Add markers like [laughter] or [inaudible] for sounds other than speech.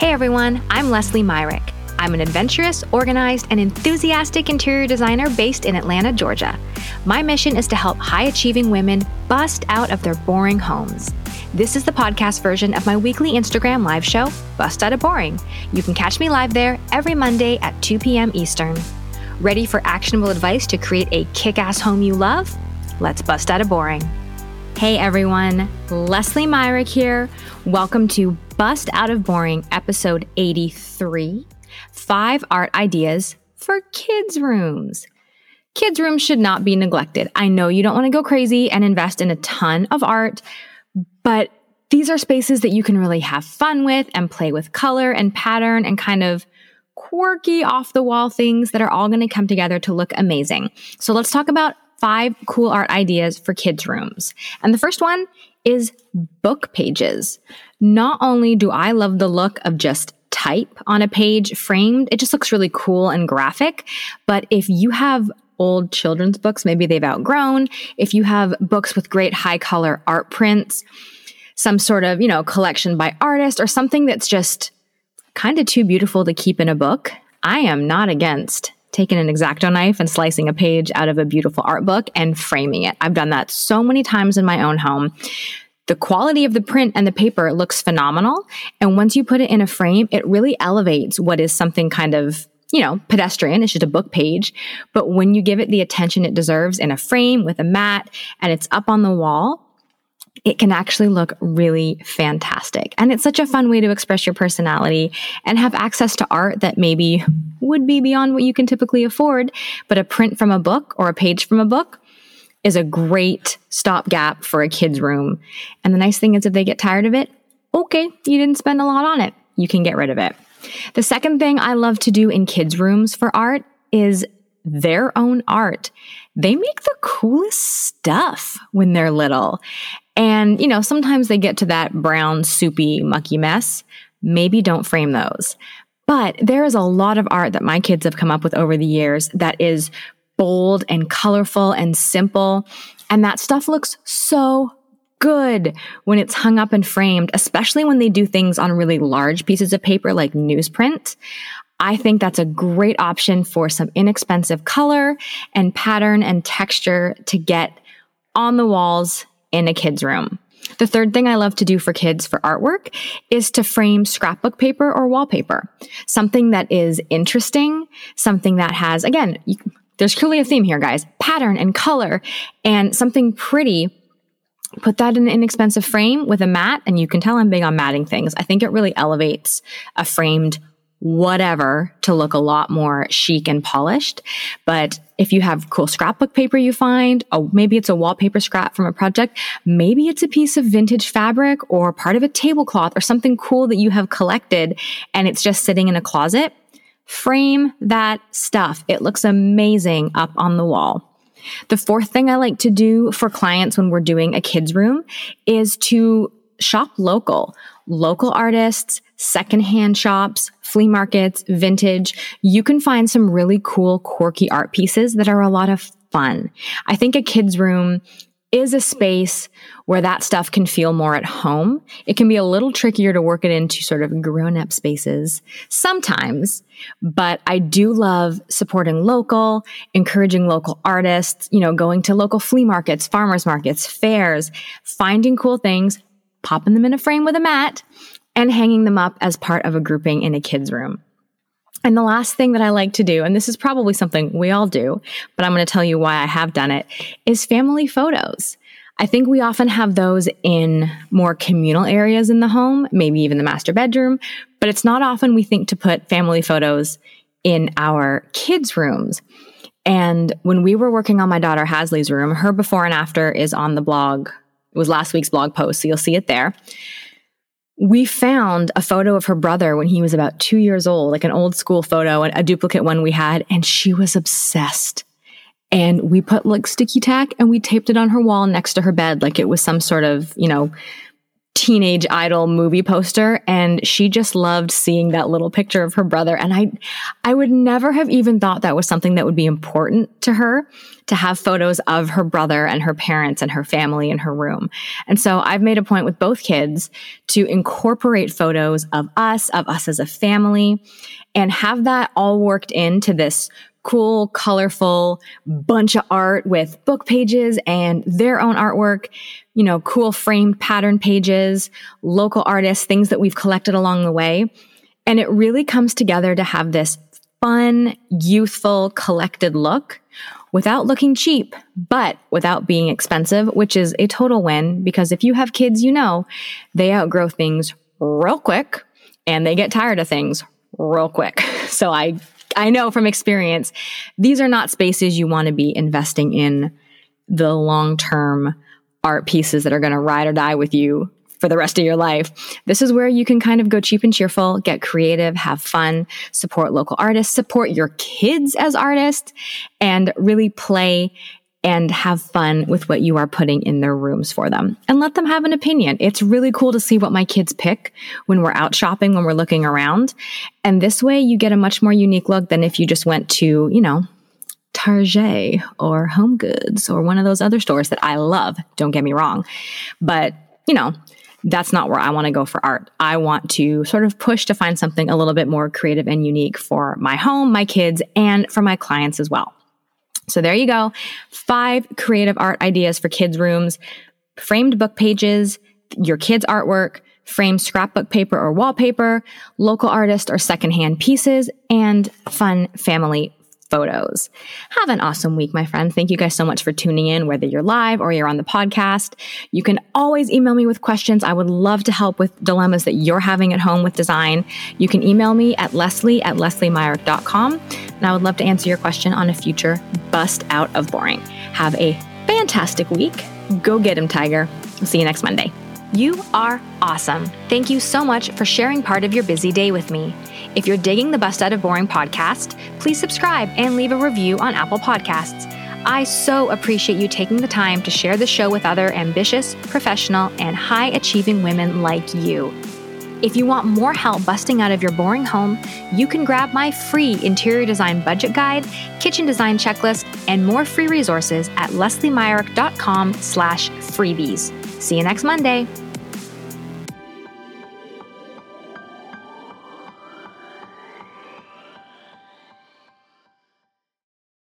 Hey everyone, I'm Leslie Myrick. I'm an adventurous, organized, and enthusiastic interior designer based in Atlanta, Georgia. My mission is to help high achieving women bust out of their boring homes. This is the podcast version of my weekly Instagram live show, Bust Out of Boring. You can catch me live there every Monday at 2 p.m. Eastern. Ready for actionable advice to create a kick ass home you love? Let's bust out of boring. Hey everyone, Leslie Myrick here. Welcome to Bust Out of Boring, episode 83 Five Art Ideas for Kids' Rooms. Kids' rooms should not be neglected. I know you don't want to go crazy and invest in a ton of art, but these are spaces that you can really have fun with and play with color and pattern and kind of quirky off the wall things that are all going to come together to look amazing. So let's talk about five cool art ideas for kids' rooms. And the first one is book pages. Not only do I love the look of just type on a page framed, it just looks really cool and graphic. But if you have old children's books, maybe they've outgrown, if you have books with great high color art prints, some sort of, you know, collection by artist or something that's just kind of too beautiful to keep in a book, I am not against taking an X-Acto knife and slicing a page out of a beautiful art book and framing it. I've done that so many times in my own home. The quality of the print and the paper looks phenomenal. And once you put it in a frame, it really elevates what is something kind of you know, pedestrian. It's just a book page. But when you give it the attention it deserves in a frame with a mat and it's up on the wall, it can actually look really fantastic. And it's such a fun way to express your personality and have access to art that maybe would be beyond what you can typically afford. But a print from a book or a page from a book is a great stopgap for a kid's room. And the nice thing is, if they get tired of it, okay, you didn't spend a lot on it. You can get rid of it. The second thing I love to do in kids' rooms for art is their own art. They make the coolest stuff when they're little. And, you know, sometimes they get to that brown, soupy, mucky mess. Maybe don't frame those. But there is a lot of art that my kids have come up with over the years that is bold and colorful and simple. And that stuff looks so good when it's hung up and framed, especially when they do things on really large pieces of paper like newsprint. I think that's a great option for some inexpensive color and pattern and texture to get on the walls in a kid's room. The third thing I love to do for kids for artwork is to frame scrapbook paper or wallpaper. Something that is interesting, something that has, again, you, there's clearly a theme here, guys, pattern and color and something pretty. Put that in an inexpensive frame with a mat, and you can tell I'm big on matting things. I think it really elevates a framed whatever to look a lot more chic and polished. But if you have cool scrapbook paper you find, oh, maybe it's a wallpaper scrap from a project, maybe it's a piece of vintage fabric or part of a tablecloth or something cool that you have collected and it's just sitting in a closet, frame that stuff. It looks amazing up on the wall. The fourth thing I like to do for clients when we're doing a kids room is to shop local, local artists, secondhand shops, flea markets, vintage. You can find some really cool, quirky art pieces that are a lot of fun. I think a kid's room is a space where that stuff can feel more at home. It can be a little trickier to work it into sort of grown up spaces sometimes, but I do love supporting local, encouraging local artists, you know, going to local flea markets, farmers markets, fairs, finding cool things, popping them in a frame with a mat and hanging them up as part of a grouping in a kid's room. And the last thing that I like to do, and this is probably something we all do, but I'm going to tell you why I have done it, is family photos. I think we often have those in more communal areas in the home, maybe even the master bedroom, but it's not often we think to put family photos in our kids' rooms. And when we were working on my daughter Hasley's room, her before and after is on the blog. It was last week's blog post, so you'll see it there we found a photo of her brother when he was about two years old, like an old school photo, and a duplicate one we had, and she was obsessed. And we put like sticky tack and we taped it on her wall next to her bed, like it was some sort of, you know, teenage idol movie poster and she just loved seeing that little picture of her brother and I I would never have even thought that was something that would be important to her to have photos of her brother and her parents and her family in her room. And so I've made a point with both kids to incorporate photos of us, of us as a family and have that all worked into this cool, colorful bunch of art with book pages and their own artwork, you know, cool framed pattern pages, local artists, things that we've collected along the way. And it really comes together to have this fun, youthful, collected look without looking cheap, but without being expensive, which is a total win because if you have kids, you know, they outgrow things real quick and they get tired of things real quick. [laughs] So I I know from experience, these are not spaces you want to be investing in the long term art pieces that are going to ride or die with you for the rest of your life. This is where you can kind of go cheap and cheerful, get creative, have fun, support local artists, support your kids as artists, and really play and have fun with what you are putting in their rooms for them and let them have an opinion. It's really cool to see what my kids pick when we're out shopping, when we're looking around. And this way you get a much more unique look than if you just went to, you know, Target or Home Goods or one of those other stores that I love. Don't get me wrong. But, you know, that's not where I want to go for art. I want to sort of push to find something a little bit more creative and unique for my home, my kids, and for my clients as well. So there you go. Five creative art ideas for kids' rooms, framed book pages, your kids' artwork, framed scrapbook paper or wallpaper, local artist or secondhand pieces, and fun family photos. Have an awesome week, my friends. Thank you guys so much for tuning in, whether you're live or you're on the podcast. You can always email me with questions. I would love to help with dilemmas that you're having at home with design. You can email me at leslie at lesliemyrick.com, and I would love to answer your question on a future Bust Out of Boring. Have a fantastic week. Go get him, Tiger. I'll see you next Monday. You are awesome. Thank you so much for sharing part of your busy day with me. If you're digging the Bust Out of Boring podcast, please subscribe and leave a review on Apple Podcasts. I so appreciate you taking the time to share the show with other ambitious, professional, and high achieving women like you. If you want more help busting out of your boring home, you can grab my free interior design budget guide, kitchen design checklist, and more free resources at lesliemyrick.com slash freebies. See you next Monday.